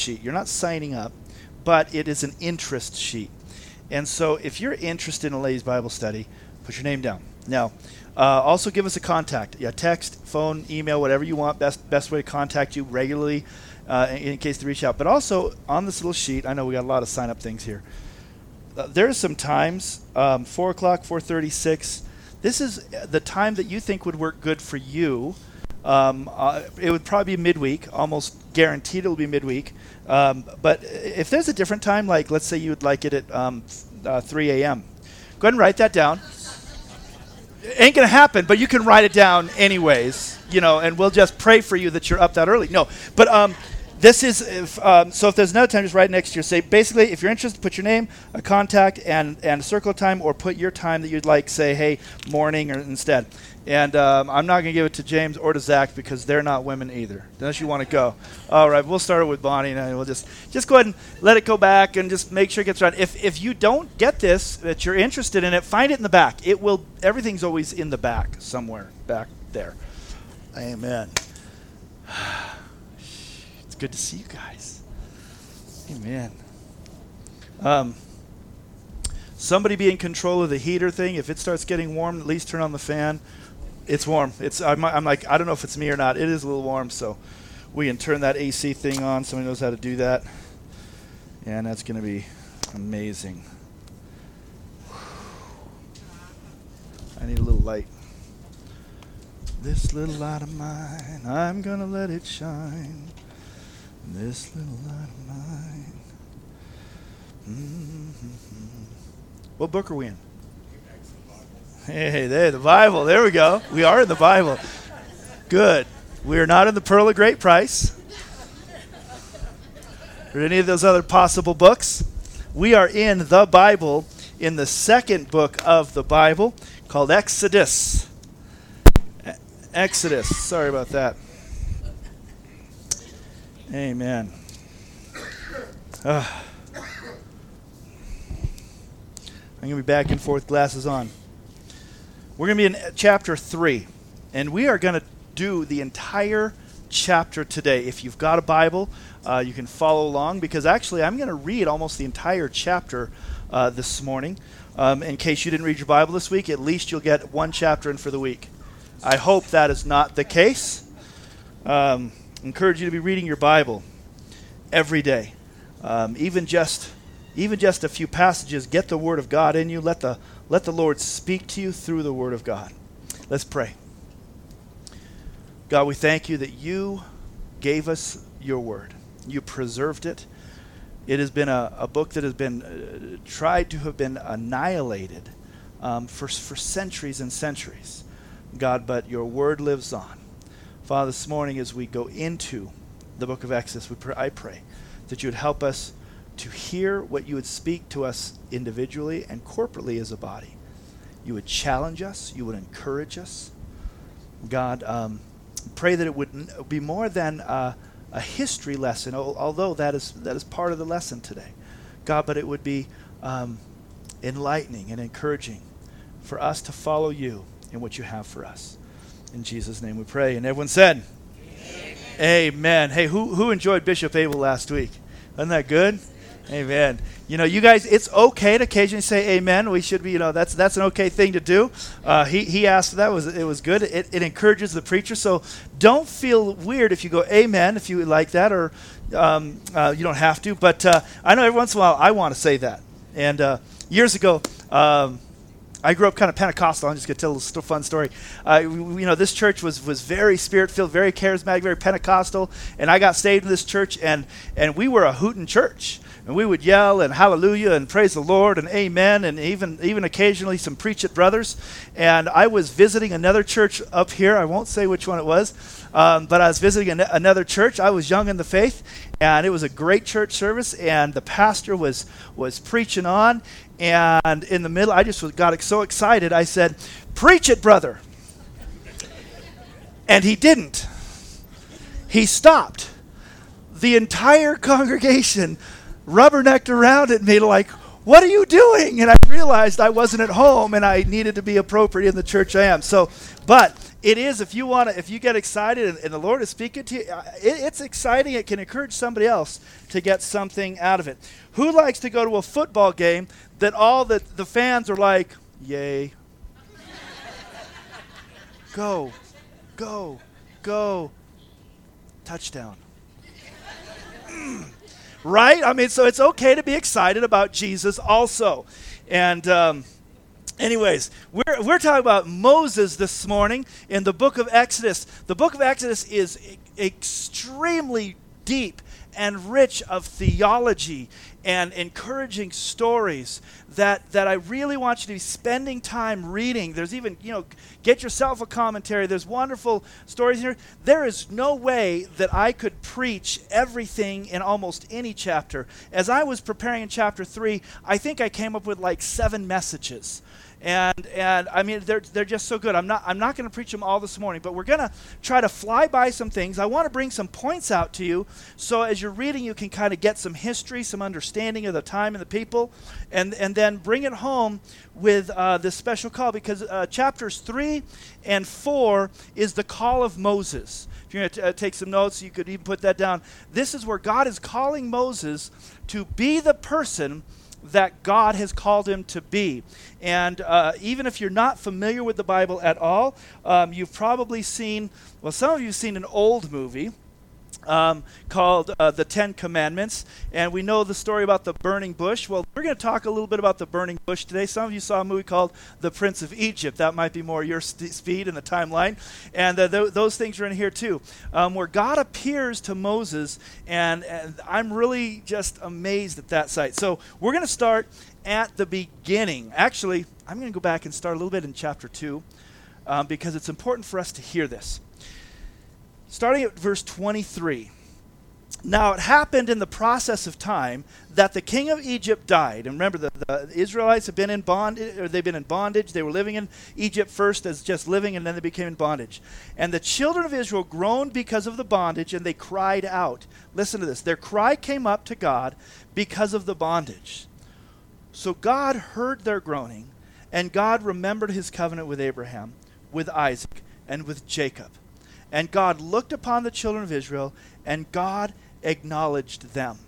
sheet. You're not signing up, but it is an interest sheet. And so if you're interested in a ladies' Bible study, put your name down. Now, uh, also give us a contact. Yeah, text, phone, email, whatever you want. Best best way to contact you regularly uh, in, case to reach out. But also on this little sheet, I know we got a lot of sign up things here. Uh, there are some times, um, four o'clock, four thirty-six. This is the time that you think would work good for you. Um, uh, it would probably be midweek, almost guaranteed it will be midweek. Um, but if there's a different time, like let's say you would like it at um, uh, 3 a.m., go ahead and write that down. It ain't gonna happen, but you can write it down anyways, you know, and we'll just pray for you that you're up that early. No, but um, this is if, um, so if there's another time just right next to you say basically if you're interested put your name a contact and and a circle time or put your time that you'd like say hey morning or instead and um, i'm not going to give it to james or to zach because they're not women either unless you want to go all right we'll start with bonnie and we'll just just go ahead and let it go back and just make sure it gets right if if you don't get this that you're interested in it find it in the back it will everything's always in the back somewhere back there amen It's good to see you guys. Amen. Um, somebody be in control of the heater thing. If it starts getting warm, at least turn on the fan. It's warm. It's I'm, I'm like I don't know if it's me or not. It is a little warm, so we can turn that AC thing on. Somebody knows how to do that, and that's going to be amazing. I need a little light. This little light of mine, I'm gonna let it shine. This little light of mine. Mm-hmm. What book are we in? Hey, there, the Bible. There we go. We are in the Bible. Good. We are not in the Pearl of Great Price or any of those other possible books. We are in the Bible, in the second book of the Bible called Exodus. Exodus. Sorry about that. Amen. Uh, I'm going to be back and forth, glasses on. We're going to be in chapter 3, and we are going to do the entire chapter today. If you've got a Bible, uh, you can follow along because actually I'm going to read almost the entire chapter uh, this morning. Um, in case you didn't read your Bible this week, at least you'll get one chapter in for the week. I hope that is not the case. Um, encourage you to be reading your Bible every day. Um, even just even just a few passages, get the Word of God in you. Let the let the Lord speak to you through the Word of God. Let's pray. God, we thank you that you gave us your Word. You preserved it. It has been a, a book that has been uh, tried to have been annihilated um, for, for centuries and centuries. God, but your Word lives on. Father, this morning as we go into the book of Exodus, we pray, I pray that you would help us to hear what you would speak to us individually and corporately as a body. You would challenge us, you would encourage us. God, um, pray that it would be more than a, a history lesson, although that is, that is part of the lesson today. God, but it would be um, enlightening and encouraging for us to follow you in what you have for us. In Jesus' name we pray. And everyone said, Amen. Amen. Hey, who, who enjoyed Bishop Abel last week? Wasn't that good? Amen. You know, you guys, it's okay to occasionally say amen. We should be, you know, that's that's an okay thing to do. Uh, he, he asked that was it was good. It, it encourages the preacher. So don't feel weird if you go amen if you like that, or um, uh, you don't have to. But uh, I know every once in a while I want to say that. And uh, years ago. Um, I grew up kind of Pentecostal. I'm just going to tell a little fun story. Uh, you know, this church was, was very spirit filled, very charismatic, very Pentecostal. And I got saved in this church, and, and we were a hooting church. And we would yell and hallelujah and praise the Lord and amen, and even, even occasionally some preach it brothers. And I was visiting another church up here. I won't say which one it was, um, but I was visiting an- another church. I was young in the faith, and it was a great church service. And the pastor was, was preaching on, and in the middle, I just was, got so excited. I said, Preach it, brother. And he didn't. He stopped. The entire congregation rubbernecked around at me like, What are you doing? And I realized I wasn't at home and I needed to be appropriate in the church I am. So, but it is if you want to if you get excited and, and, the lord is speaking to you it, it's exciting. It can encourage somebody else to get something out of it. Who likes to go to a football game that all the, the fans are like yay. Go. Go. Go. Touchdown right? I mean so it's okay to be excited about jesus also. And um, Anyways, we're, we're talking about Moses this morning in the book of Exodus. The book of Exodus is e- extremely deep and rich of theology and encouraging stories that, that I really want you to be spending time reading. There's even, you know, get yourself a commentary. There's wonderful stories here. There is no way that I could preach everything in almost any chapter. As I was preparing in chapter 3, I think I came up with like seven messages and and I mean they're they're just so good. I'm not I'm not going to preach them all this morning, but we're going to try to fly by some things. I want to bring some points out to you, so as you're reading, you can kind of get some history, some understanding of the time and the people, and and then bring it home with uh, this special call because uh, chapters three and four is the call of Moses. If you're going to uh, take some notes, you could even put that down. This is where God is calling Moses to be the person that God has called him to be. And uh, even if you're not familiar with the Bible at all, um, you've probably seen, well, some of you have seen an old movie um, called uh, The Ten Commandments. And we know the story about the burning bush. Well, we're going to talk a little bit about the burning bush today. Some of you saw a movie called The Prince of Egypt. That might be more your st- speed in the timeline. And uh, th- those things are in here too, um, where God appears to Moses. And, and I'm really just amazed at that sight. So we're going to start at the beginning. Actually, I'm going to go back and start a little bit in chapter 2 um, because it's important for us to hear this starting at verse 23. Now it happened in the process of time that the king of Egypt died. And remember, the, the Israelites have been in bondage, or they've been in bondage. They were living in Egypt first as just living, and then they became in bondage. And the children of Israel groaned because of the bondage, and they cried out. Listen to this. Their cry came up to God because of the bondage. So God heard their groaning, and God remembered his covenant with Abraham, with Isaac, and with Jacob. And God looked upon the children of Israel, and God acknowledged them.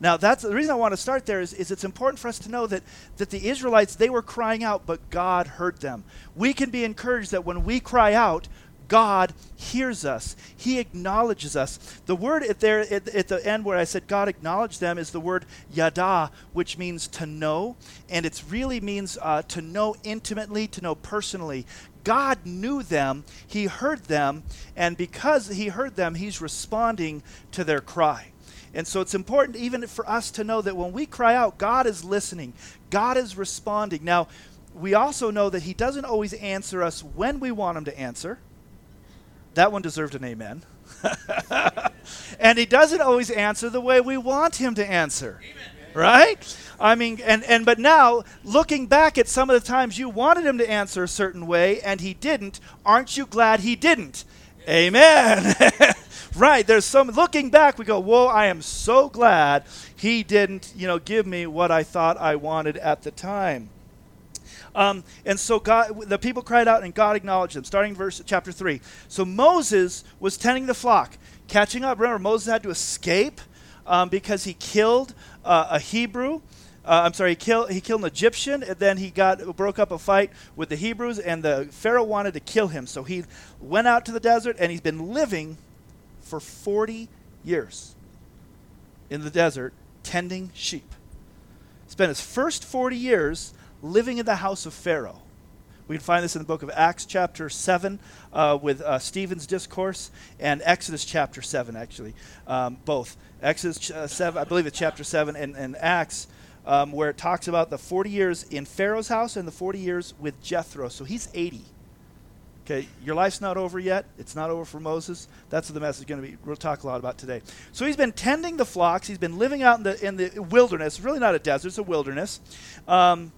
Now, that's the reason I want to start there is, is it's important for us to know that, that the Israelites, they were crying out, but God heard them. We can be encouraged that when we cry out, God hears us. He acknowledges us. The word at there at, at, the end where I said God acknowledged them is the word yada, which means to know, and it really means uh, to know intimately, to know personally. God knew them, He heard them, and because He heard them, He's responding to their cry. And so it's important even for us to know that when we cry out, God is listening, God is responding. Now, we also know that He doesn't always answer us when we want Him to answer. That one deserved an amen. and He doesn't always answer the way we want Him to answer. Amen. Right? I mean, and, and but now, looking back at some of the times you wanted him to answer a certain way and he didn't, aren't you glad he didn't? Amen. right. There's some looking back, we go, Whoa, I am so glad he didn't, you know, give me what I thought I wanted at the time. Um, and so God, the people cried out, and God acknowledged them. Starting verse chapter three. So Moses was tending the flock, catching up. Remember, Moses had to escape um, because he killed uh, a Hebrew. Uh, I'm sorry, he killed, he killed an Egyptian, and then he got broke up a fight with the Hebrews, and the Pharaoh wanted to kill him. So he went out to the desert, and he's been living for 40 years in the desert tending sheep. Spent his first 40 years living in the house of Pharaoh. We can find this in the book of Acts, chapter 7, uh, with uh, Stephen's discourse, and Exodus, chapter 7, actually. Um, both. Exodus uh, 7, I believe it's chapter 7, and, and Acts um, where it talks about the 40 years in Pharaoh's house and the 40 years with Jethro. So he's 80. Okay, your life's not over yet. It's not over for Moses. That's what the message is going to be. We'll talk a lot about today. So he's been tending the flocks. He's been living out in the in the wilderness. Really not a desert. It's a wilderness. Um,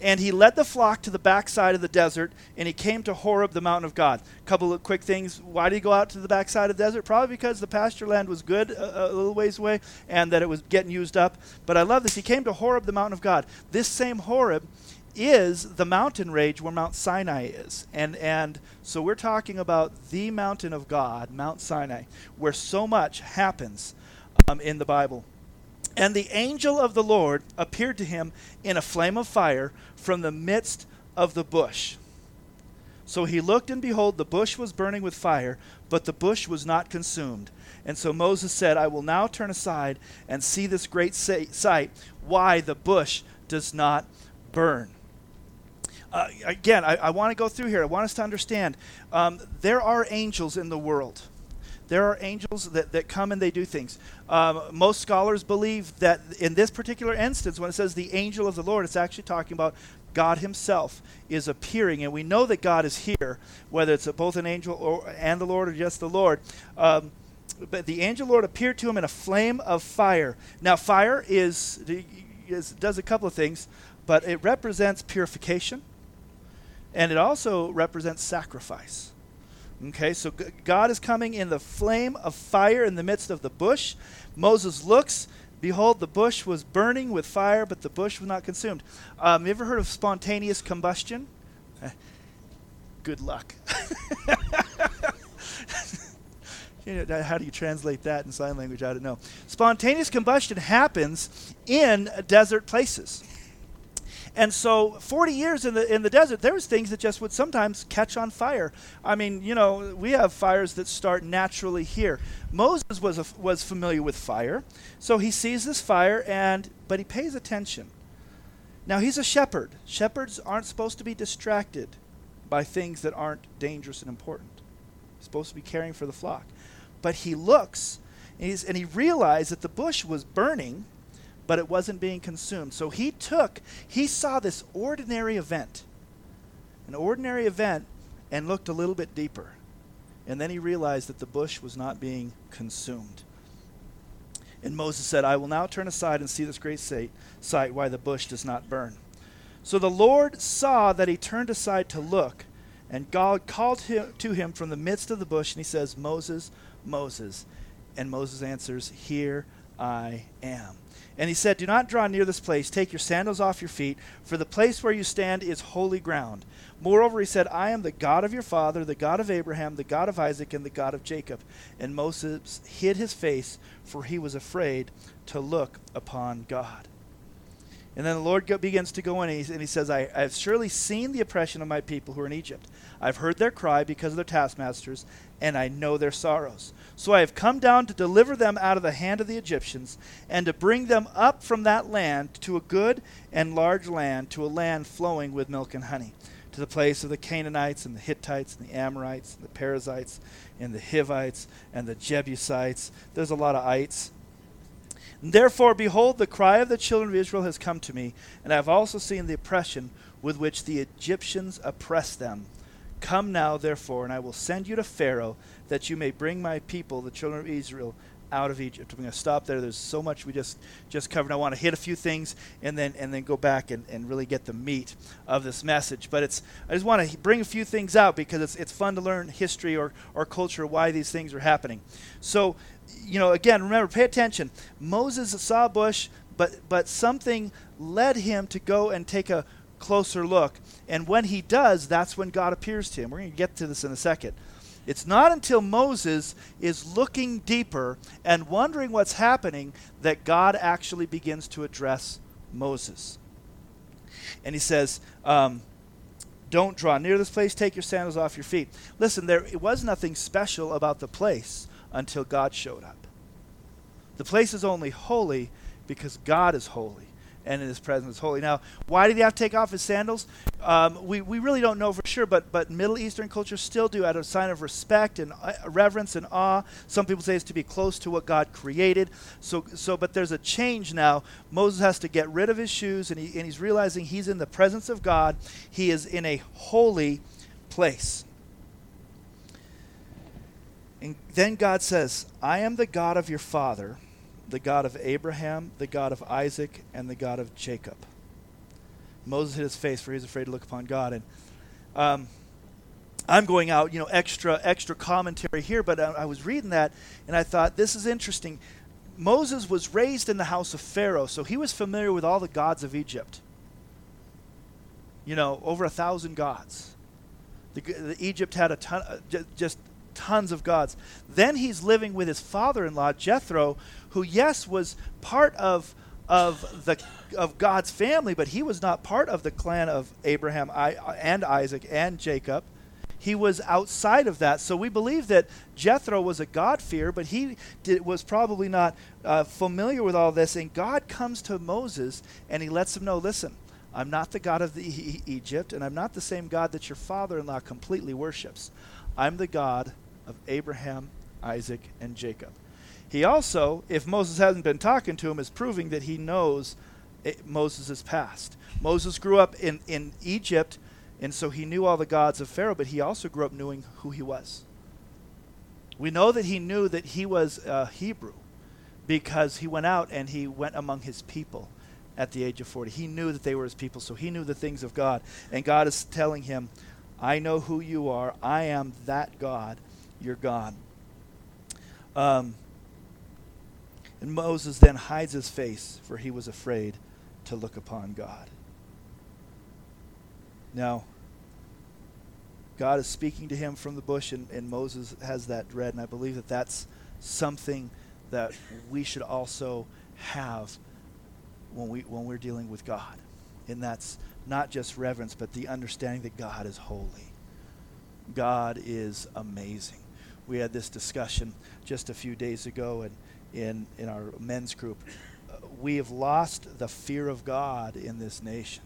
and he led the flock to the backside of the desert, and he came to Horeb, the mountain of God. A couple of quick things. Why did he go out to the backside of the desert? Probably because the pasture land was good a, a little ways away and that it was getting used up. But I love this. He came to Horeb, the mountain of God. This same Horeb is the mountain range where Mount Sinai is. And, and so we're talking about the mountain of God, Mount Sinai, where so much happens um, in the Bible. And the angel of the Lord appeared to him in a flame of fire from the midst of the bush. So he looked, and behold, the bush was burning with fire, but the bush was not consumed. And so Moses said, I will now turn aside and see this great sight, why the bush does not burn. Uh, again, I, I want to go through here. I want us to understand um, there are angels in the world. There are angels that, that come and they do things. Um, most scholars believe that in this particular instance, when it says the angel of the Lord, it's actually talking about God Himself is appearing, and we know that God is here, whether it's both an angel or, and the Lord or just the Lord. Um, but the angel Lord appeared to him in a flame of fire. Now, fire is, is does a couple of things, but it represents purification, and it also represents sacrifice. Okay, so God is coming in the flame of fire in the midst of the bush. Moses looks Behold, the bush was burning with fire, but the bush was not consumed. Um, you ever heard of spontaneous combustion? Good luck. you know, how do you translate that in sign language? I don't know. Spontaneous combustion happens in desert places. And so, 40 years in the in the desert, there was things that just would sometimes catch on fire. I mean, you know, we have fires that start naturally here. Moses was a, was familiar with fire, so he sees this fire, and but he pays attention. Now he's a shepherd. Shepherds aren't supposed to be distracted by things that aren't dangerous and important. He's supposed to be caring for the flock, but he looks and, and he realized that the bush was burning but it wasn't being consumed. So he took, he saw this ordinary event, an ordinary event, and looked a little bit deeper. And then he realized that the bush was not being consumed. And Moses said, I will now turn aside and see this great sight, why the bush does not burn. So the Lord saw that he turned aside to look, and God called him, to him from the midst of the bush, and he says, Moses, Moses. And Moses answers, Here I am. And he said, Do not draw near this place. Take your sandals off your feet, for the place where you stand is holy ground. Moreover, he said, I am the God of your father, the God of Abraham, the God of Isaac, and the God of Jacob. And Moses hid his face, for he was afraid to look upon God. And then the Lord begins to go in, and he, and he says, I, I have surely seen the oppression of my people who are in Egypt. I've heard their cry because of their taskmasters, and I know their sorrows. So I have come down to deliver them out of the hand of the Egyptians, and to bring them up from that land to a good and large land, to a land flowing with milk and honey, to the place of the Canaanites, and the Hittites, and the Amorites, and the Perizzites, and the Hivites, and the Jebusites. There's a lot of ites. Therefore, behold, the cry of the children of Israel has come to me, and I have also seen the oppression with which the Egyptians oppress them. Come now, therefore, and I will send you to Pharaoh, that you may bring my people, the children of Israel, out of Egypt. I'm going to stop there. There's so much we just just covered. I want to hit a few things and then and then go back and, and really get the meat of this message. But it's I just want to bring a few things out because it's it's fun to learn history or, or culture, why these things are happening. So, you know, again, remember, pay attention. Moses saw a bush, but but something led him to go and take a closer look. And when he does, that's when God appears to him. We're going to get to this in a second. It's not until Moses is looking deeper and wondering what's happening that God actually begins to address Moses. And he says, um, Don't draw near this place, take your sandals off your feet. Listen, there was nothing special about the place until God showed up. The place is only holy because God is holy and in his presence holy. Now, why did he have to take off his sandals? Um, we, we really don't know for sure, but, but Middle Eastern cultures still do out of a sign of respect and uh, reverence and awe. Some people say it's to be close to what God created. So, so, but there's a change now. Moses has to get rid of his shoes, and, he, and he's realizing he's in the presence of God. He is in a holy place. And then God says, I am the God of your father the God of Abraham, the God of Isaac, and the God of Jacob. Moses hid his face for he was afraid to look upon God. And um, I'm going out, you know, extra extra commentary here, but I, I was reading that and I thought this is interesting. Moses was raised in the house of Pharaoh, so he was familiar with all the gods of Egypt. You know, over a thousand gods. The, the Egypt had a ton, uh, just tons of gods. Then he's living with his father-in-law Jethro, who yes was part of of the of God's family, but he was not part of the clan of Abraham I, and Isaac and Jacob. He was outside of that. So we believe that Jethro was a God-fearer, but he did, was probably not uh, familiar with all this. And God comes to Moses and he lets him know listen, I'm not the God of the e- Egypt, and I'm not the same God that your father in law completely worships. I'm the God of Abraham, Isaac, and Jacob. He also, if Moses hasn't been talking to him, is proving that he knows eh, Moses' past. Moses grew up in, in Egypt and so he knew all the gods of Pharaoh, but he also grew up knowing who he was. We know that he knew that he was a Hebrew because he went out and he went among his people at the age of 40. He knew that they were his people, so he knew the things of God. And God is telling him, I know who you are. I am that God, your God. Um, and Moses then hides his face, for he was afraid to look upon God. Now, God is speaking to him from the bush, and, and Moses has that dread. And I believe that that's something that we should also have when, we, when we're dealing with God. And that's not just reverence, but the understanding that God is holy. God is amazing. We had this discussion just a few days ago in, in, in our men's group. Uh, we have lost the fear of God in this nation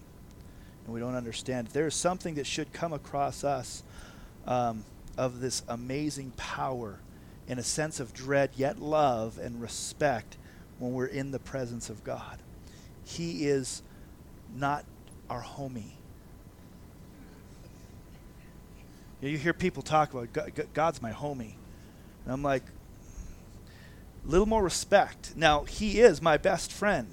and we don't understand. There is something that should come across us um, of this amazing power in a sense of dread, yet love and respect when we're in the presence of God. He is not our homie. You hear people talk about God's my homie. And I'm like, a little more respect. Now, He is my best friend,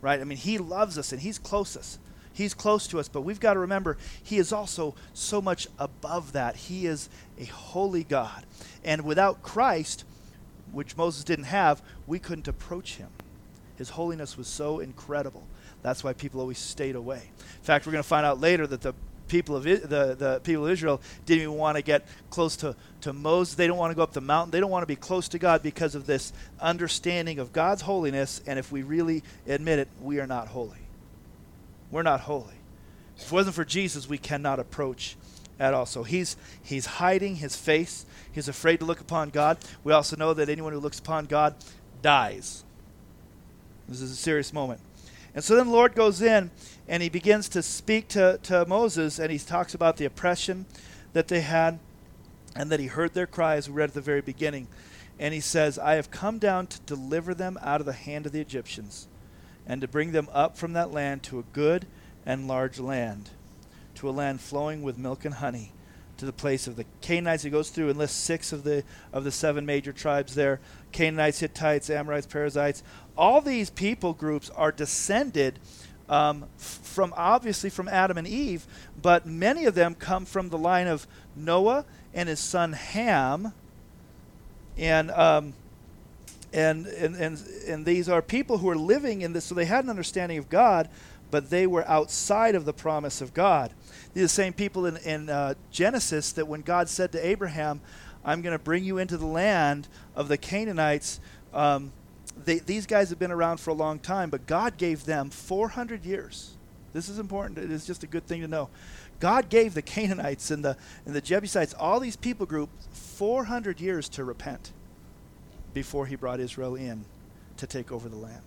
right? I mean, He loves us and He's closest. He's close to us, but we've got to remember He is also so much above that. He is a holy God. And without Christ, which Moses didn't have, we couldn't approach Him. His holiness was so incredible. That's why people always stayed away. In fact, we're going to find out later that the people of the, the people of Israel didn't even want to get close to, to Moses. They don't want to go up the mountain. They don't want to be close to God because of this understanding of God's holiness. And if we really admit it, we are not holy. We're not holy. If it wasn't for Jesus, we cannot approach at all. So he's he's hiding his face. He's afraid to look upon God. We also know that anyone who looks upon God dies. This is a serious moment. And so then the Lord goes in and he begins to speak to, to Moses and he talks about the oppression that they had and that he heard their cries, we read at the very beginning. And he says, I have come down to deliver them out of the hand of the Egyptians and to bring them up from that land to a good and large land, to a land flowing with milk and honey, to the place of the Canaanites. He goes through and lists six of the of the seven major tribes there: Canaanites, Hittites, Amorites, Perizzites. All these people groups are descended um, from obviously from Adam and Eve, but many of them come from the line of Noah and his son Ham, and um, and, and, and, and these are people who are living in this, so they had an understanding of God, but they were outside of the promise of God. The same people in, in uh, Genesis that when God said to Abraham, I'm going to bring you into the land of the Canaanites, um, they, these guys have been around for a long time, but God gave them 400 years. This is important. It is just a good thing to know. God gave the Canaanites and the, and the Jebusites, all these people groups, 400 years to repent before he brought Israel in to take over the land.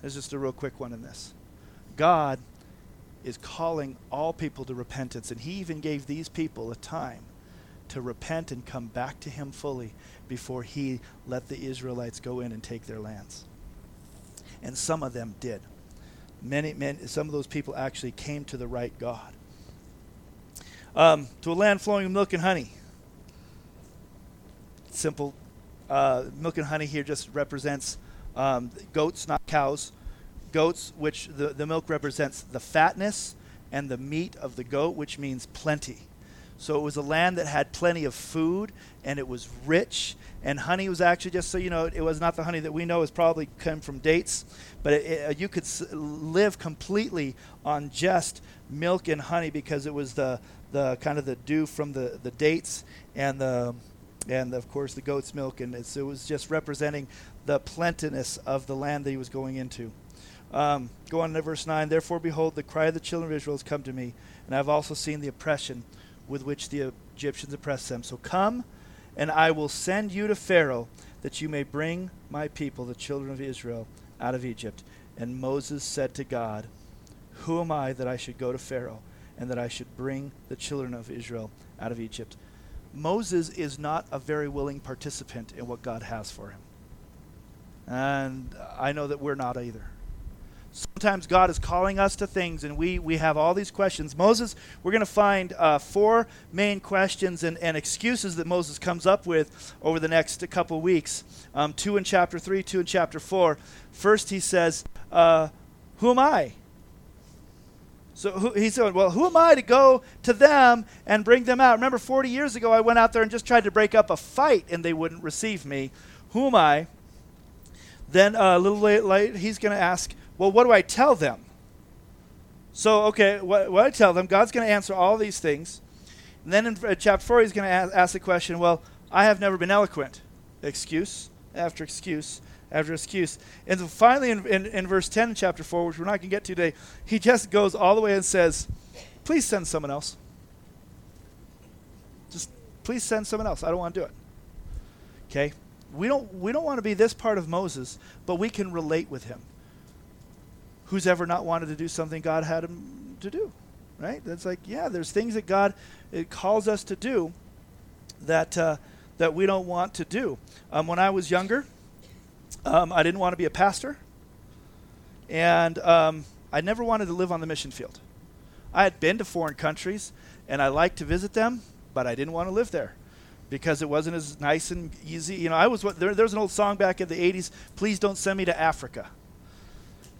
There's just a real quick one in this. God is calling all people to repentance, and he even gave these people a time to repent and come back to him fully before he let the Israelites go in and take their lands. And some of them did. Many, many some of those people actually came to the right God. Um, to a land flowing with milk and honey. Simple uh, milk and honey here just represents um, goats, not cows. Goats, which the, the milk represents the fatness and the meat of the goat, which means plenty. So it was a land that had plenty of food and it was rich. And honey was actually just so you know, it was not the honey that we know. It's probably come from dates, but it, it, you could live completely on just milk and honey because it was the the kind of the dew from the, the dates and the and of course the goat's milk and it was just representing the plentiness of the land that he was going into. Um, go on to verse 9. Therefore, behold, the cry of the children of Israel has come to me, and I have also seen the oppression with which the Egyptians oppress them. So come, and I will send you to Pharaoh, that you may bring my people, the children of Israel, out of Egypt. And Moses said to God, Who am I that I should go to Pharaoh, and that I should bring the children of Israel out of Egypt? Moses is not a very willing participant in what God has for him. And I know that we're not either. Sometimes God is calling us to things, and we, we have all these questions. Moses, we're going to find uh, four main questions and, and excuses that Moses comes up with over the next couple weeks. Um, two in chapter 3, two in chapter 4. First, he says, uh, Who am I? So who, he said, Well, who am I to go to them and bring them out? Remember, 40 years ago, I went out there and just tried to break up a fight, and they wouldn't receive me. Who am I? Then uh, a little late, late he's going to ask, well, what do I tell them? So, okay, what, what I tell them, God's going to answer all these things. And then in uh, chapter 4, he's going to ask, the question, well, I have never been eloquent. Excuse after excuse after excuse. And so finally, in, in, in verse 10 in chapter 4, which we're not going to get to today, he just goes all the way and says, please send someone else. Just please send someone else. I don't want to do it. Okay? We don't, we don't want to be this part of Moses, but we can relate with him who's ever not wanted to do something God had him to do, right? That's like, yeah, there's things that God it calls us to do that uh, that we don't want to do. Um, when I was younger, um, I didn't want to be a pastor, and um, I never wanted to live on the mission field. I had been to foreign countries, and I liked to visit them, but I didn't want to live there because it wasn't as nice and easy. You know, I was there. There was an old song back in the '80s. Please don't send me to Africa.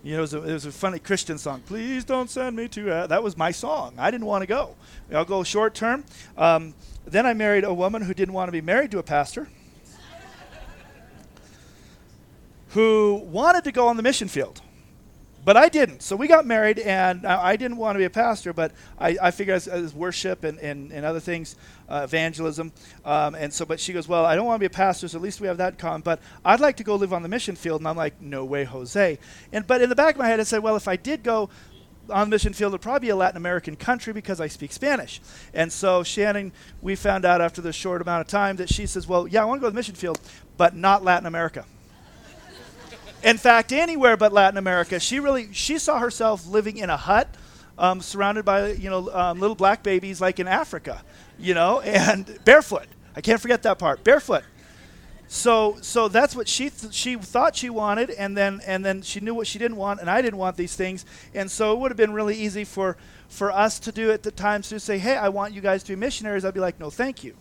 You know, it was, a, it was a funny Christian song. Please don't send me to. Uh, that was my song. I didn't want to go. I'll go short term. Um, then I married a woman who didn't want to be married to a pastor, who wanted to go on the mission field. But I didn't. So we got married, and I didn't want to be a pastor, but I, I figured as, as worship and, and, and other things, uh, evangelism. Um, and so, but she goes, Well, I don't want to be a pastor, so at least we have that common, but I'd like to go live on the mission field. And I'm like, No way, Jose. And, but in the back of my head, I said, Well, if I did go on the mission field, it'd probably be a Latin American country because I speak Spanish. And so Shannon, we found out after the short amount of time that she says, Well, yeah, I want to go to the mission field, but not Latin America in fact, anywhere but Latin America. She really she saw herself living in a hut, um, surrounded by you know um, little black babies like in Africa, you know, and barefoot. I can't forget that part, barefoot. So so that's what she th- she thought she wanted, and then and then she knew what she didn't want, and I didn't want these things, and so it would have been really easy for for us to do at the times to say, hey, I want you guys to be missionaries. I'd be like, no, thank you.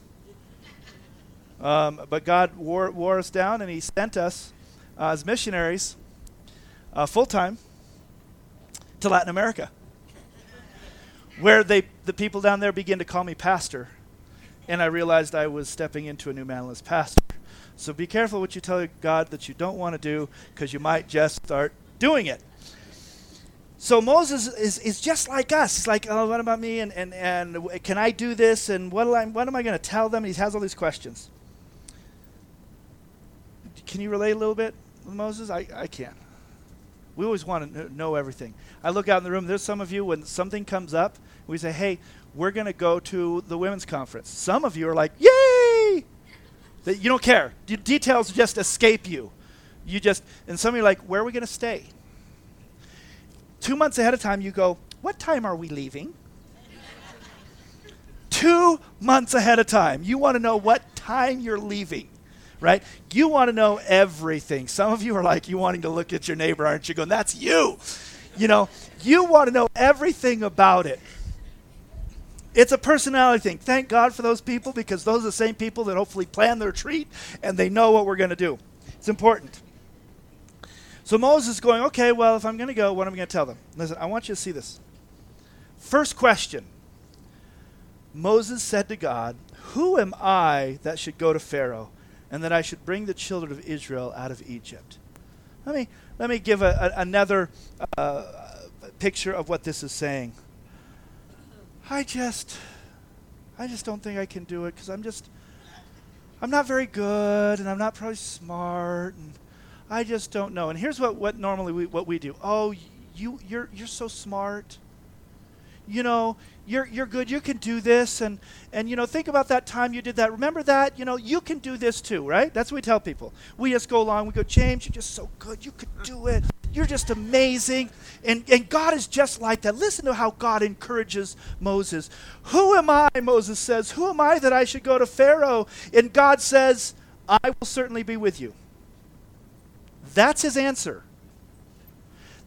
Um, but God wore, wore us down, and He sent us as missionaries uh, full time to Latin America, where they the people down there began to call me pastor, and I realized I was stepping into a new mantle as pastor. So be careful what you tell God that you don't want to do, because you might just start doing it. So Moses is, is just like us. He's like, oh, what about me? And, and, and can I do this? And what, I, am I going to tell them? And he has all these questions. Can you relate a little bit? with Moses? I, I can't. We always want to know everything. I look out in the room, there's some of you, when something comes up, we say, hey, we're going to go to the women's conference. Some of you are like, yay! That you don't care. D- details just escape you. You just, and some of you are like, where are we going to stay? Two months ahead of time, you go, what time are we leaving? Two months ahead of time. You want to know what time you're leaving right? You want to know everything. Some of you are like, you wanting to look at your neighbor, aren't you? Going, that's you. You know, you want to know everything about it. It's a personality thing. Thank God for those people because those are the same people that hopefully plan their treat and they know what we're going to do. It's important. So Moses is going, okay, well, if I'm going to go, what am I going to tell them? Listen, I want you to see this. First question Moses said to God, Who am I that should go to Pharaoh, and that I should bring the children of Israel out of Egypt? Let me, let me give a, a, another uh, picture of what this is saying. I just, I just don't think I can do it because I'm just, I'm not very good, and I'm not probably smart, and I just don't know. And here's what, what normally we, what we do. Oh, you, you're, you're so smart. You know, you're, you're good. You can do this. And, and, you know, think about that time you did that. Remember that? You know, you can do this too, right? That's what we tell people. We just go along. We go, James, you're just so good. You could do it. You're just amazing. And, and God is just like that. Listen to how God encourages Moses. Who am I, Moses says, who am I that I should go to Pharaoh? And God says, I will certainly be with you. That's his answer.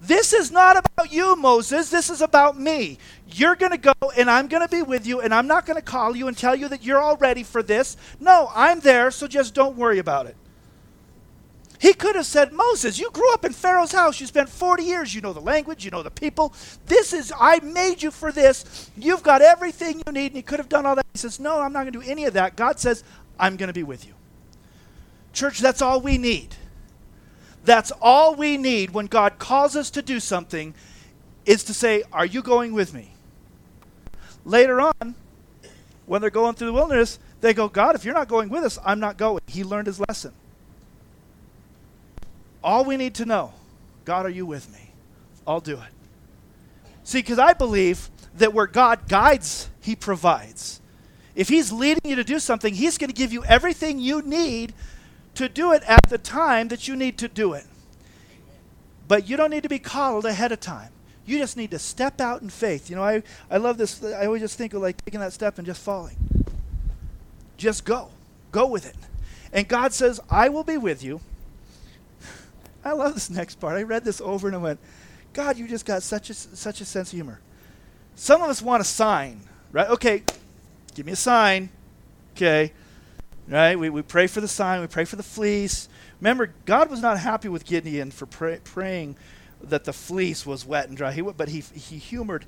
This is not about you, Moses. This is about me. You're going to go, and I'm going to be with you, and I'm not going to call you and tell you that you're all ready for this. No, I'm there, so just don't worry about it. He could have said, Moses, you grew up in Pharaoh's house. You spent 40 years. You know the language. You know the people. This is, I made you for this. You've got everything you need. And he could have done all that. He says, No, I'm not going to do any of that. God says, I'm going to be with you. Church, that's all we need. That's all we need when God calls us to do something is to say, Are you going with me? Later on, when they're going through the wilderness, they go, God, if you're not going with us, I'm not going. He learned his lesson. All we need to know God, are you with me? I'll do it. See, because I believe that where God guides, He provides. If He's leading you to do something, He's going to give you everything you need to do it at the time that you need to do it. But you don't need to be coddled ahead of time. You just need to step out in faith. You know, I, I love this. I always just think of like taking that step and just falling. Just go. Go with it. And God says, I will be with you. I love this next part. I read this over and I went, God, you just got such a, such a sense of humor. Some of us want a sign, right? Okay, give me a sign. Okay, right? We, we pray for the sign, we pray for the fleece. Remember, God was not happy with Gideon for pray, praying that the fleece was wet and dry. He, but he, he humored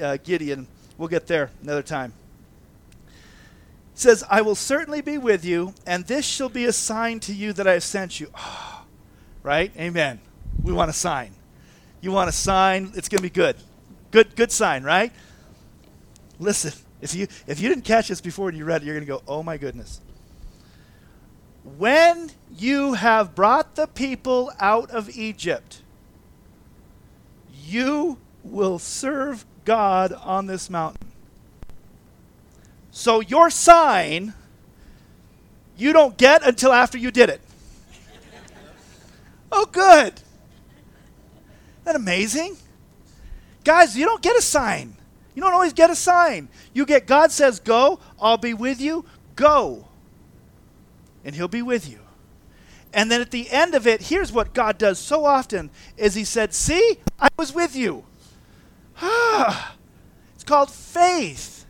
uh, Gideon. We'll get there another time. It says, I will certainly be with you, and this shall be a sign to you that I have sent you. Oh, right? Amen. We want a sign. You want a sign, it's going to be good. Good good sign, right? Listen, if you if you didn't catch this before and you read it, you're going to go, "Oh my goodness." When you have brought the people out of Egypt, you will serve God on this mountain. So your sign you don't get until after you did it. Oh, good. Isn't that amazing? Guys, you don't get a sign. You don't always get a sign. You get God says, Go, I'll be with you. Go. And He'll be with you. And then at the end of it, here's what God does so often is He said, See, I was with you. it's called faith.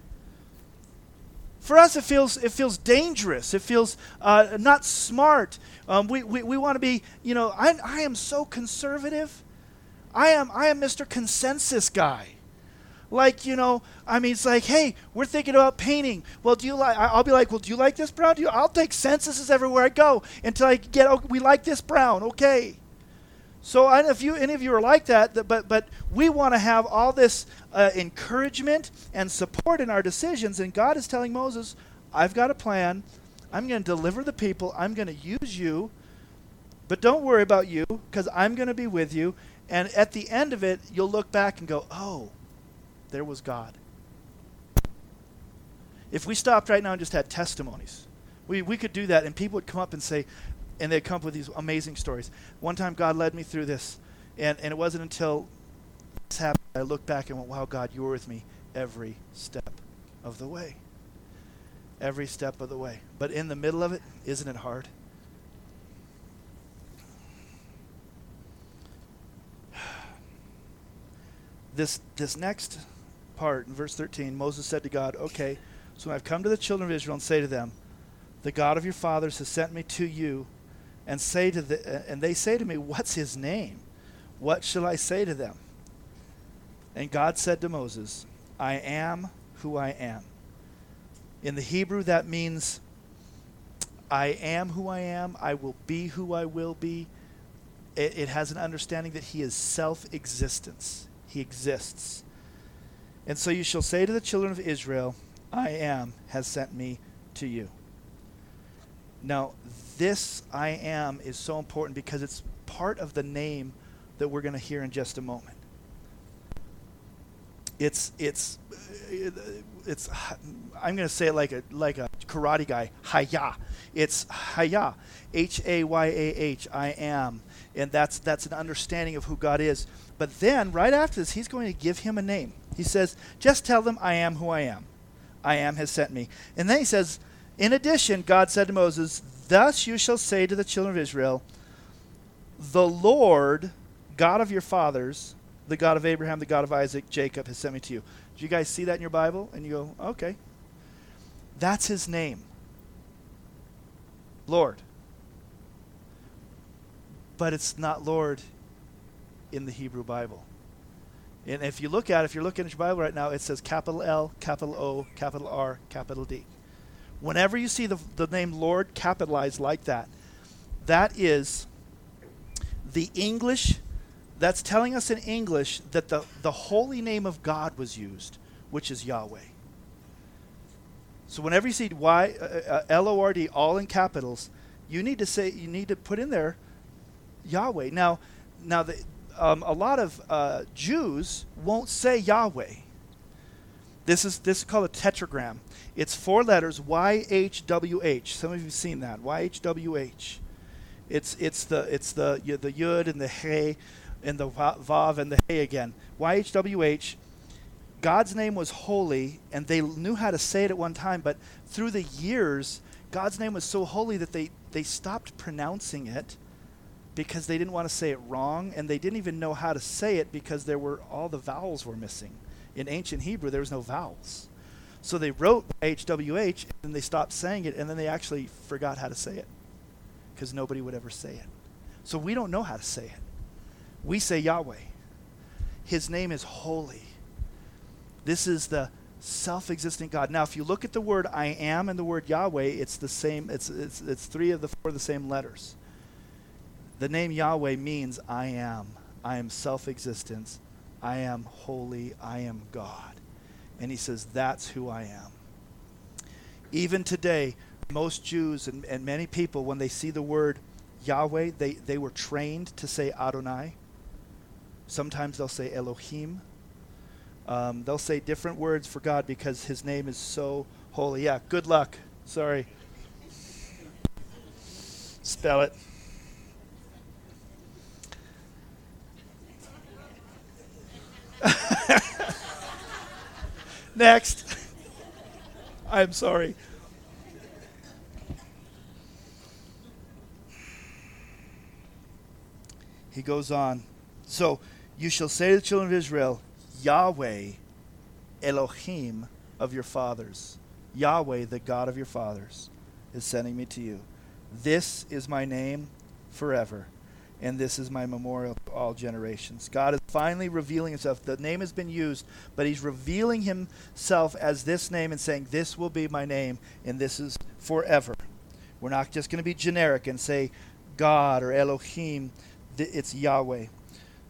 For us, it feels, it feels dangerous. It feels uh, not smart. Um, we we, we want to be, you know, I, I am so conservative. I am, I am Mr. Consensus guy. Like, you know, I mean, it's like, hey, we're thinking about painting. Well, do you like, I'll be like, well, do you like this brown? Do you, I'll take censuses everywhere I go until I get, oh, we like this brown, okay. So I don't know if you, any of you are like that, but, but we want to have all this uh, encouragement and support in our decisions. And God is telling Moses, I've got a plan. I'm going to deliver the people. I'm going to use you. But don't worry about you because I'm going to be with you. And at the end of it, you'll look back and go, oh, there was God. If we stopped right now and just had testimonies, we, we could do that and people would come up and say, and they'd come up with these amazing stories. One time, God led me through this, and, and it wasn't until this happened I looked back and went, Wow, God, you were with me every step of the way. Every step of the way. But in the middle of it, isn't it hard? This, this next part in verse 13, Moses said to God, Okay, so I've come to the children of Israel and say to them, The God of your fathers has sent me to you and say to the, uh, and they say to me, "What's his name? What shall I say to them?" And God said to Moses, "I am who I am. In the Hebrew, that means I am who I am, I will be who I will be. It, it has an understanding that He is self existence, He exists. And so you shall say to the children of Israel, I am has sent me to you. Now, this I am is so important because it's part of the name that we're going to hear in just a moment. It's it's uh, it's uh, I'm going to say it like a like a karate guy, Hayah. It's Hayah, H A Y A H, I am. And that's that's an understanding of who God is. But then right after this, he's going to give him a name. He says, "Just tell them I am who I am. I am has sent me." And then he says, "In addition, God said to Moses, Thus you shall say to the children of Israel, The Lord, God of your fathers, the God of Abraham, the God of Isaac, Jacob, has sent me to you. Do you guys see that in your Bible? And you go, okay. That's his name. Lord. But it's not Lord in the Hebrew Bible. And if you look at it, if you're looking at your Bible right now, it says capital L, capital O, capital R, capital D. Whenever you see the, the name Lord capitalized like that, that is the English, that's telling us in English that the, the holy name of God was used, which is Yahweh. So whenever you see Y, uh, uh, L O R D all in capitals, you need to say, you need to put in there Yahweh. Now, now the, um, a lot of uh, Jews won't say Yahweh. This is this is called a tetragram. It's four letters YHWH. Some of you have seen that YHWH. It's it's the it's the the yud and the hey and the vav and the hey again. YHWH. God's name was holy, and they knew how to say it at one time, but through the years, God's name was so holy that they, they stopped pronouncing it because they didn't want to say it wrong, and they didn't even know how to say it because there were all the vowels were missing in ancient Hebrew, there was no vowels. So they wrote HWH, and then they stopped saying it, and then they actually forgot how to say it because nobody would ever say it. So we don't know how to say it. We say Yahweh. His name is holy. This is the self existent God. Now, if you look at the word I am and the word Yahweh, it's the same, it's, it's, it's three of the four of the same letters. The name Yahweh means I am. I am self existence. I am holy, I am God. And he says, That's who I am. Even today, most Jews and, and many people, when they see the word Yahweh, they, they were trained to say Adonai. Sometimes they'll say Elohim. Um, they'll say different words for God because his name is so holy. Yeah, good luck. Sorry. Spell it. Next. I'm sorry. He goes on. So you shall say to the children of Israel, Yahweh, Elohim of your fathers, Yahweh, the God of your fathers, is sending me to you. This is my name forever and this is my memorial to all generations. God is finally revealing himself. The name has been used, but he's revealing himself as this name and saying, This will be my name, and this is forever. We're not just going to be generic and say God or Elohim, it's Yahweh.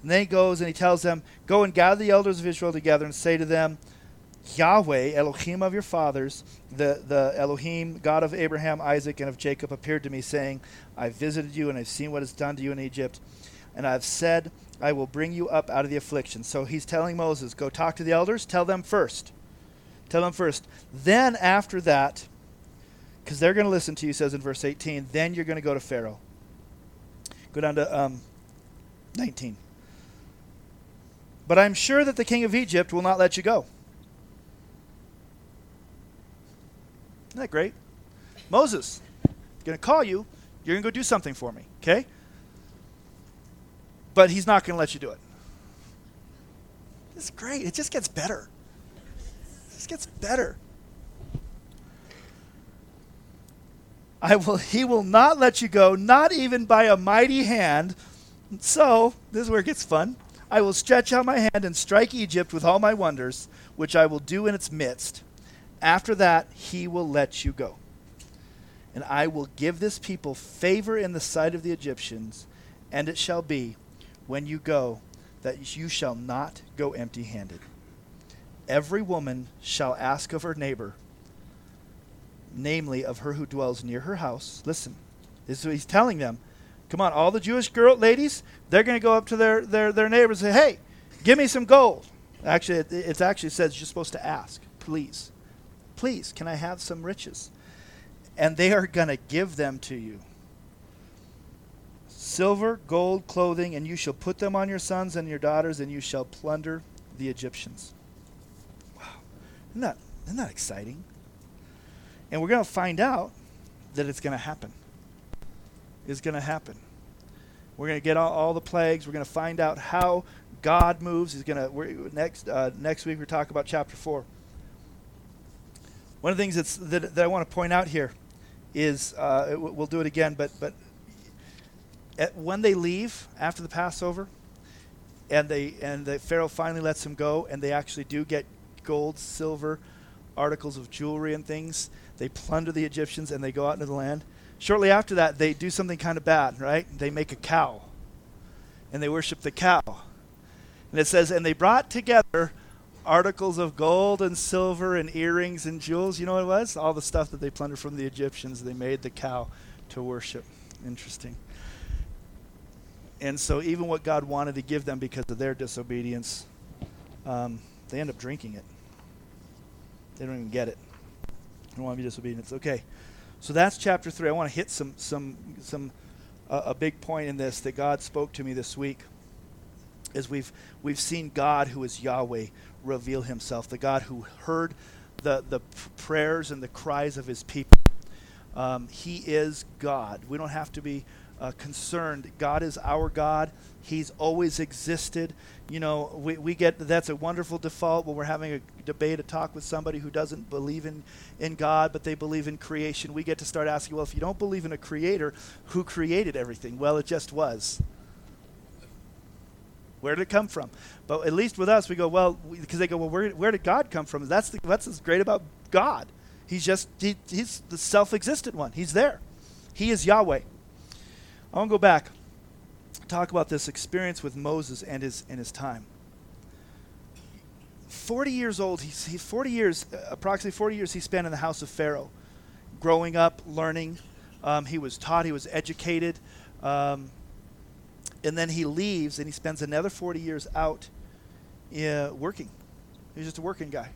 And then he goes and he tells them, Go and gather the elders of Israel together and say to them, Yahweh, Elohim of your fathers, the, the Elohim, God of Abraham, Isaac, and of Jacob, appeared to me, saying, I've visited you, and I've seen what is done to you in Egypt, and I've said, I will bring you up out of the affliction. So he's telling Moses, Go talk to the elders, tell them first. Tell them first. Then, after that, because they're going to listen to you, says in verse 18, then you're going to go to Pharaoh. Go down to um, 19. But I'm sure that the king of Egypt will not let you go. Isn't that great? Moses, I'm going to call you. You're going to go do something for me, okay? But he's not going to let you do it. It's great. It just gets better. It just gets better. I will he will not let you go, not even by a mighty hand. So, this is where it gets fun. I will stretch out my hand and strike Egypt with all my wonders, which I will do in its midst After that, he will let you go. And I will give this people favor in the sight of the Egyptians, and it shall be, when you go, that you shall not go empty handed. Every woman shall ask of her neighbor, namely of her who dwells near her house. Listen, this is what he's telling them. Come on, all the Jewish girl ladies, they're going to go up to their, their, their neighbors and say, hey, give me some gold. Actually, it, it actually says you're supposed to ask, please. Please, can I have some riches? And they are going to give them to you silver, gold, clothing, and you shall put them on your sons and your daughters, and you shall plunder the Egyptians. Wow. Isn't that, isn't that exciting? And we're going to find out that it's going to happen. It's going to happen. We're going to get all, all the plagues. We're going to find out how God moves. He's going to next uh, next week we talk about chapter four. One of the things that's, that that I want to point out here is uh, we'll do it again, but but at, when they leave after the Passover, and they and the Pharaoh finally lets them go, and they actually do get gold, silver, articles of jewelry and things. They plunder the Egyptians and they go out into the land. Shortly after that, they do something kind of bad, right? They make a cow, and they worship the cow. And it says, and they brought together articles of gold and silver and earrings and jewels. You know what it was? All the stuff that they plundered from the Egyptians. They made the cow to worship. Interesting. And so, even what God wanted to give them because of their disobedience, um, they end up drinking it. They don't even get it. They don't want to be disobedient. Okay. So that's chapter three. I want to hit some some some uh, a big point in this that God spoke to me this week. As we've we've seen God, who is Yahweh, reveal Himself, the God who heard the the prayers and the cries of His people. Um, he is God. We don't have to be uh, concerned. God is our God. He's always existed. You know, we, we get that's a wonderful default when we're having a debate, a talk with somebody who doesn't believe in, in God, but they believe in creation. We get to start asking, well, if you don't believe in a creator, who created everything? Well, it just was. Where did it come from? But at least with us, we go, well, because they go, well, where, where did God come from? That's, the, that's what's great about God. He's just, he, he's the self existent one. He's there. He is Yahweh. I want to go back, talk about this experience with Moses and his, and his time. 40 years old, he's, he's 40 years, uh, approximately 40 years he spent in the house of Pharaoh, growing up, learning. Um, he was taught, he was educated. Um, and then he leaves and he spends another 40 years out uh, working. He's just a working guy.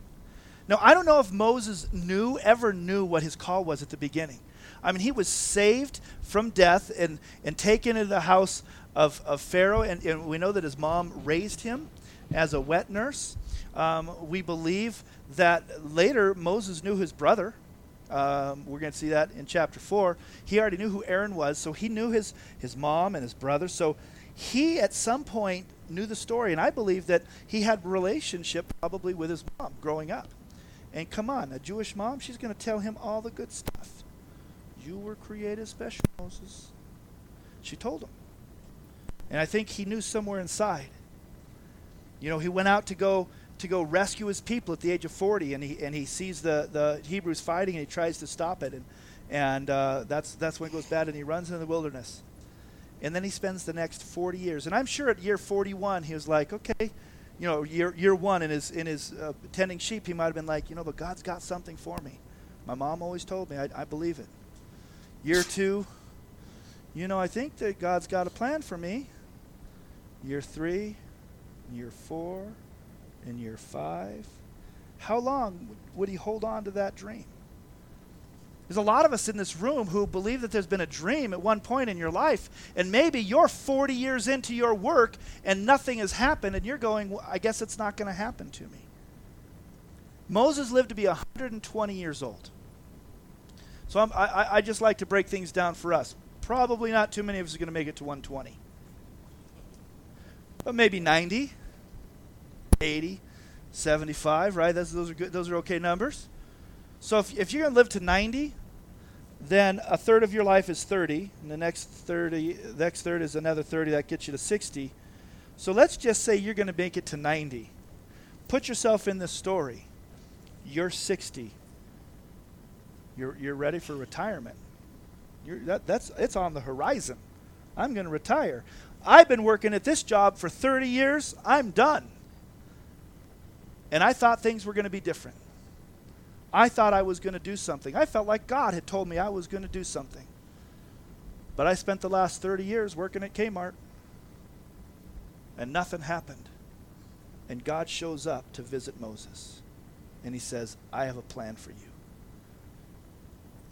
Now, I don't know if Moses knew, ever knew what his call was at the beginning. I mean, he was saved from death and, and taken into the house of, of Pharaoh. And, and we know that his mom raised him as a wet nurse. Um, we believe that later Moses knew his brother. Um, we're going to see that in chapter 4. He already knew who Aaron was, so he knew his, his mom and his brother. So he, at some point, knew the story. And I believe that he had relationship probably with his mom growing up. And come on, a Jewish mom, she's going to tell him all the good stuff. You were created special, Moses. She told him. And I think he knew somewhere inside. You know, he went out to go to go rescue his people at the age of 40 and he and he sees the the Hebrews fighting and he tries to stop it and and uh, that's that's when it goes bad and he runs in the wilderness. And then he spends the next 40 years. And I'm sure at year 41 he was like, okay, you know, year year 1 in his in his uh, tending sheep he might have been like, you know, but God's got something for me. My mom always told me I, I believe it. Year two, you know, I think that God's got a plan for me. Year three, year four, and year five. How long would he hold on to that dream? There's a lot of us in this room who believe that there's been a dream at one point in your life, and maybe you're 40 years into your work and nothing has happened, and you're going, well, I guess it's not going to happen to me. Moses lived to be 120 years old. So I, I just like to break things down for us. Probably not too many of us are going to make it to 120. But maybe 90, 80, 75, right? That's, those, are good, those are okay numbers. So if, if you're going to live to 90, then a third of your life is 30, and the next 30, the next third is another 30. That gets you to 60. So let's just say you're going to make it to 90. Put yourself in this story. You're 60 You're, you're ready for retirement. You're, that, that's, it's on the horizon. I'm going to retire. I've been working at this job for 30 years. I'm done. And I thought things were going to be different. I thought I was going to do something. I felt like God had told me I was going to do something. But I spent the last 30 years working at Kmart, and nothing happened. And God shows up to visit Moses, and he says, I have a plan for you.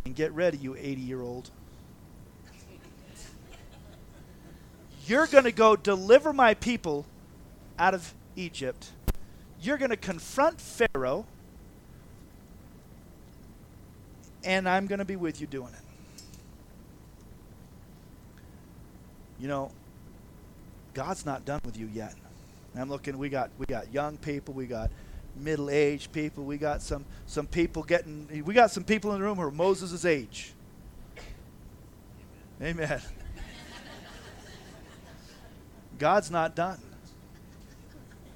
And get ready, you 80 year old. You're going to go deliver my people out of Egypt. You're going to confront Pharaoh and I'm going to be with you doing it. You know, God's not done with you yet. I'm looking. We got we got young people. We got middle-aged people. We got some some people getting. We got some people in the room who are Moses' age. Amen. God's not done.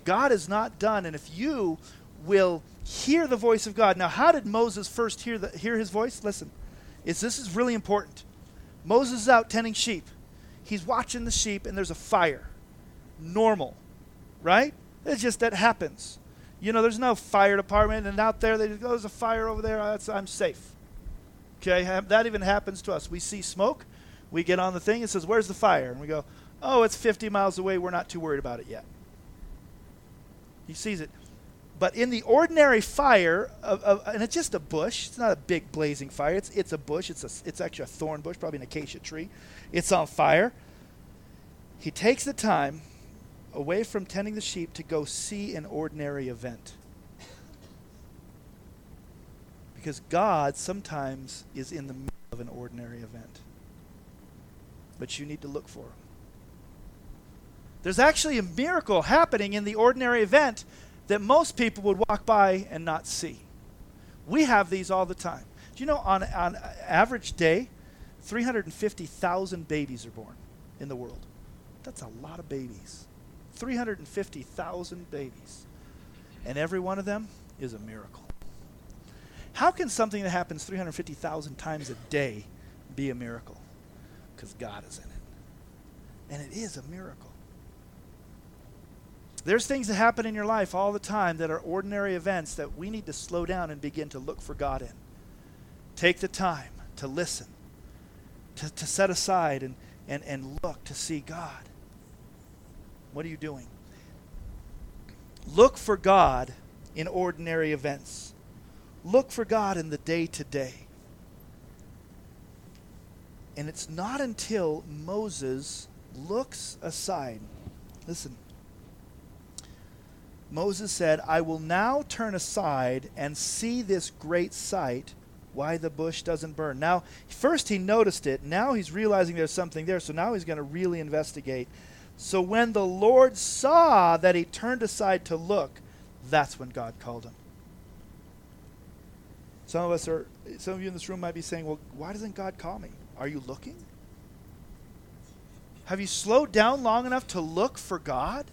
God is not done, and if you will hear the voice of God. Now, how did Moses first hear, the, hear his voice? Listen, is this is really important. Moses is out tending sheep. He's watching the sheep, and there's a fire. Normal, right? It's just that happens. You know, there's no fire department, and out there they just oh, "There's a fire over there. I'm safe." Okay, that even happens to us. We see smoke, we get on the thing. It says, "Where's the fire?" And we go, "Oh, it's 50 miles away. We're not too worried about it yet." He sees it. But in the ordinary fire, of, of, and it's just a bush. It's not a big blazing fire. It's, it's a bush. It's, a, it's actually a thorn bush, probably an acacia tree. It's on fire. He takes the time away from tending the sheep to go see an ordinary event. Because God sometimes is in the middle of an ordinary event. But you need to look for him. There's actually a miracle happening in the ordinary event that most people would walk by and not see. We have these all the time. Do you know on on average day, 350,000 babies are born in the world. That's a lot of babies. 350,000 babies. And every one of them is a miracle. How can something that happens 350,000 times a day be a miracle? Because God is in it. And it is a miracle. There's things that happen in your life all the time that are ordinary events that we need to slow down and begin to look for God in. Take the time to listen, to, to set aside and, and, and look to see God. What are you doing? Look for God in ordinary events. Look for God in the day to day. And it's not until Moses looks aside. Listen. Moses said, I will now turn aside and see this great sight, why the bush doesn't burn. Now, first he noticed it. Now he's realizing there's something there. So now he's going to really investigate. So when the Lord saw that he turned aside to look, that's when God called him. Some of us are, some of you in this room might be saying, well, why doesn't God call me? Are you looking? Have you slowed down long enough to look for God?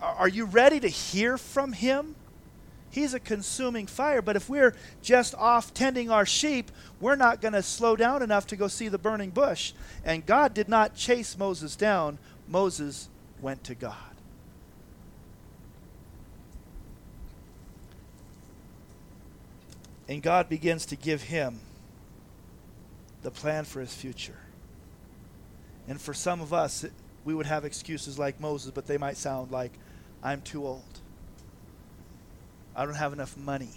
Are you ready to hear from him? He's a consuming fire. But if we're just off tending our sheep, we're not going to slow down enough to go see the burning bush. And God did not chase Moses down, Moses went to God. And God begins to give him the plan for his future. And for some of us, we would have excuses like Moses, but they might sound like, I'm too old. I don't have enough money.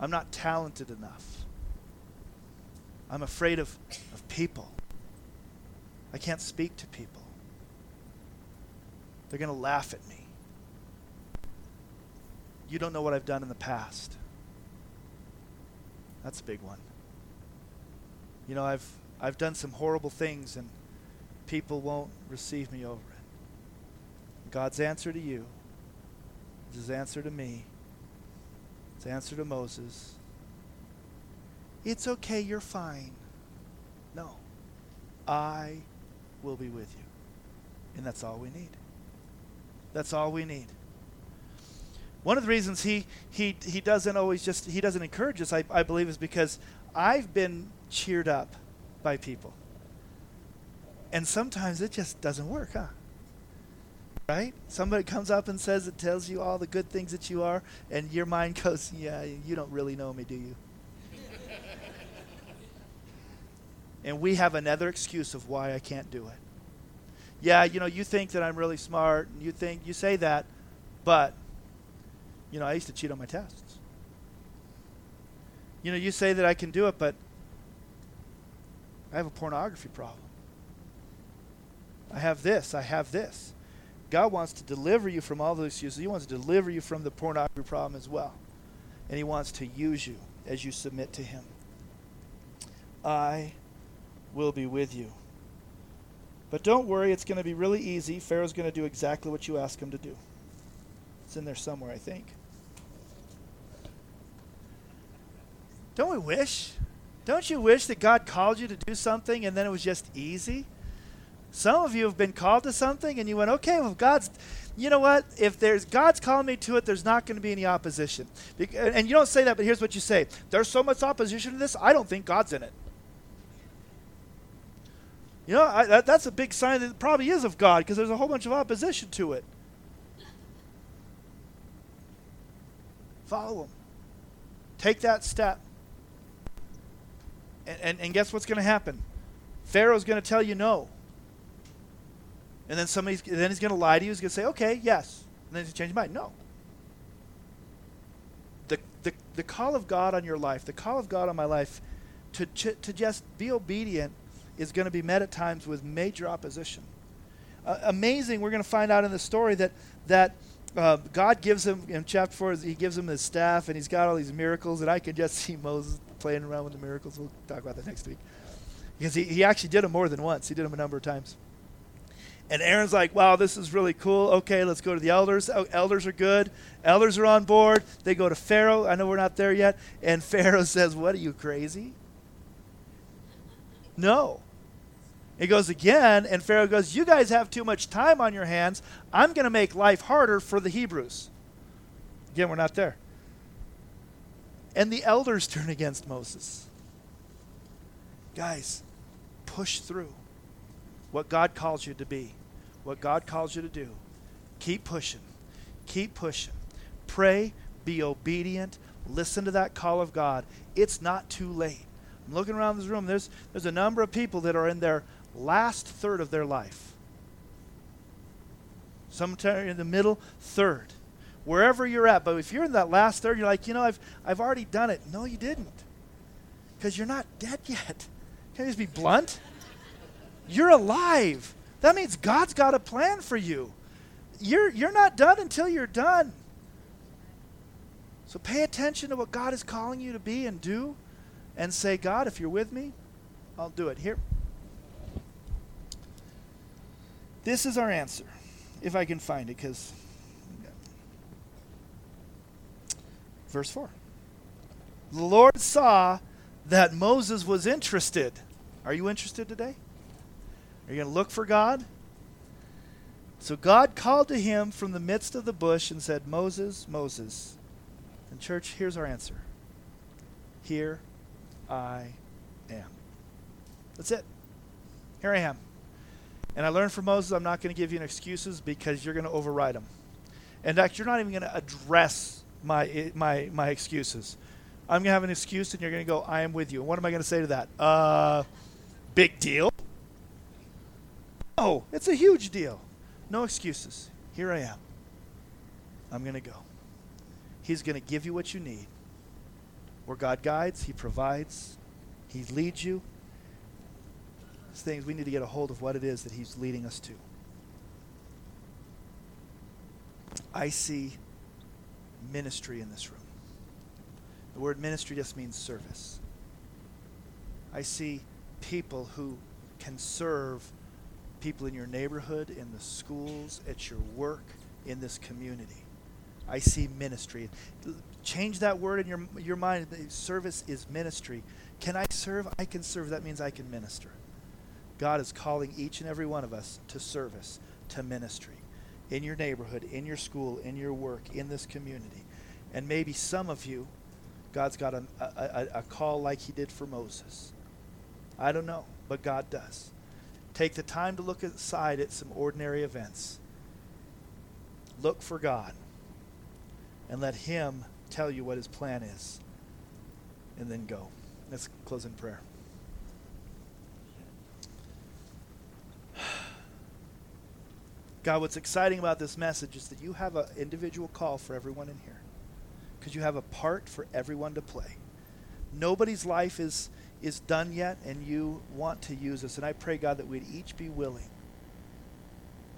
I'm not talented enough. I'm afraid of, of people. I can't speak to people. They're going to laugh at me. You don't know what I've done in the past. That's a big one. You know, I've I've done some horrible things and people won't receive me over God's answer to you is his answer to me, his answer to Moses. It's okay, you're fine. No, I will be with you. And that's all we need. That's all we need. One of the reasons he, he, he doesn't always just, he doesn't encourage us, I, I believe, is because I've been cheered up by people. And sometimes it just doesn't work, huh? Right? Somebody comes up and says it tells you all the good things that you are, and your mind goes, Yeah, you don't really know me, do you? and we have another excuse of why I can't do it. Yeah, you know, you think that I'm really smart, and you think, you say that, but, you know, I used to cheat on my tests. You know, you say that I can do it, but I have a pornography problem. I have this, I have this. God wants to deliver you from all those excuses. He wants to deliver you from the pornography problem as well. And He wants to use you as you submit to Him. I will be with you. But don't worry, it's going to be really easy. Pharaoh's going to do exactly what you ask him to do. It's in there somewhere, I think. Don't we wish? Don't you wish that God called you to do something and then it was just easy? Some of you have been called to something and you went, okay, well, God's, you know what? If there's God's calling me to it, there's not going to be any opposition. And you don't say that, but here's what you say There's so much opposition to this, I don't think God's in it. You know, I, that, that's a big sign that it probably is of God because there's a whole bunch of opposition to it. Follow Him. Take that step. And, and, and guess what's going to happen? Pharaoh's going to tell you no. And then somebody's then he's going to lie to you. He's going to say, "Okay, yes." And then he's change his mind. No. The, the the call of God on your life, the call of God on my life, to to, to just be obedient, is going to be met at times with major opposition. Uh, amazing. We're going to find out in the story that that. Uh, God gives him in chapter four. He gives him his staff, and he's got all these miracles. And I can just see Moses playing around with the miracles. We'll talk about that next week, because he, he actually did them more than once. He did them a number of times. And Aaron's like, wow, this is really cool. Okay, let's go to the elders. Oh, elders are good. Elders are on board. They go to Pharaoh. I know we're not there yet. And Pharaoh says, What are you, crazy? No. He goes again, and Pharaoh goes, You guys have too much time on your hands. I'm going to make life harder for the Hebrews. Again, we're not there. And the elders turn against Moses. Guys, push through what God calls you to be, what God calls you to do. Keep pushing. Keep pushing. Pray, be obedient, listen to that call of God. It's not too late. I'm looking around this room. There's, there's a number of people that are in their last third of their life. Some in the middle third. Wherever you're at. But if you're in that last third, you're like, you know, I've, I've already done it. No, you didn't. Because you're not dead yet. Can I just be blunt? You're alive. That means God's got a plan for you. You're, you're not done until you're done. So pay attention to what God is calling you to be and do and say, God, if you're with me, I'll do it. Here. This is our answer, if I can find it, because. Verse 4. The Lord saw that Moses was interested. Are you interested today? Are you going to look for God? So God called to him from the midst of the bush and said, Moses, Moses. And, church, here's our answer Here I am. That's it. Here I am. And I learned from Moses, I'm not going to give you excuses because you're going to override them. In fact, you're not even going to address my, my, my excuses. I'm going to have an excuse and you're going to go, I am with you. And what am I going to say to that? Uh, big deal. Oh, it's a huge deal. No excuses. Here I am. I'm going to go. He's going to give you what you need. Where God guides, He provides, He leads you. These things, we need to get a hold of what it is that He's leading us to. I see ministry in this room. The word ministry just means service. I see people who can serve people in your neighborhood, in the schools, at your work, in this community. I see ministry. Change that word in your, your mind. Service is ministry. Can I serve? I can serve. That means I can minister. God is calling each and every one of us to service, to ministry. in your neighborhood, in your school, in your work, in this community. And maybe some of you, God's got a, a, a, call like He did for Moses. I don't know, but God does. Take the time to look aside at some ordinary events. Look for God and let Him tell you what His plan is. And then go. Let's close in prayer. God, what's exciting about this message is that you have an individual call for everyone in here because you have a part for everyone to play. Nobody's life is, is done yet, and you want to use us. And I pray, God, that we'd each be willing.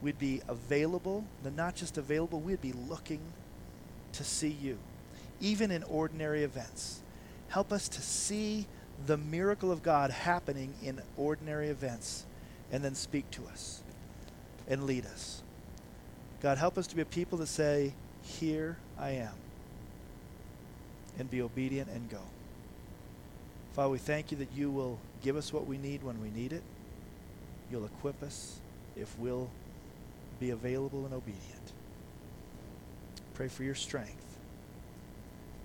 We'd be available, and not just available, we'd be looking to see you, even in ordinary events. Help us to see the miracle of God happening in ordinary events and then speak to us and lead us. God, help us to be a people that say, Here I am, and be obedient and go. Father, we thank you that you will give us what we need when we need it. You'll equip us if we'll be available and obedient. Pray for your strength.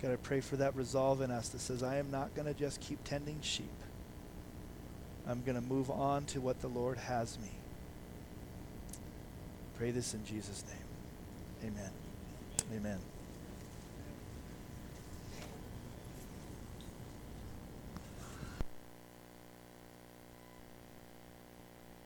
God, I pray for that resolve in us that says, I am not going to just keep tending sheep. I'm going to move on to what the Lord has me. Pray this in Jesus' name. Amen. Amen.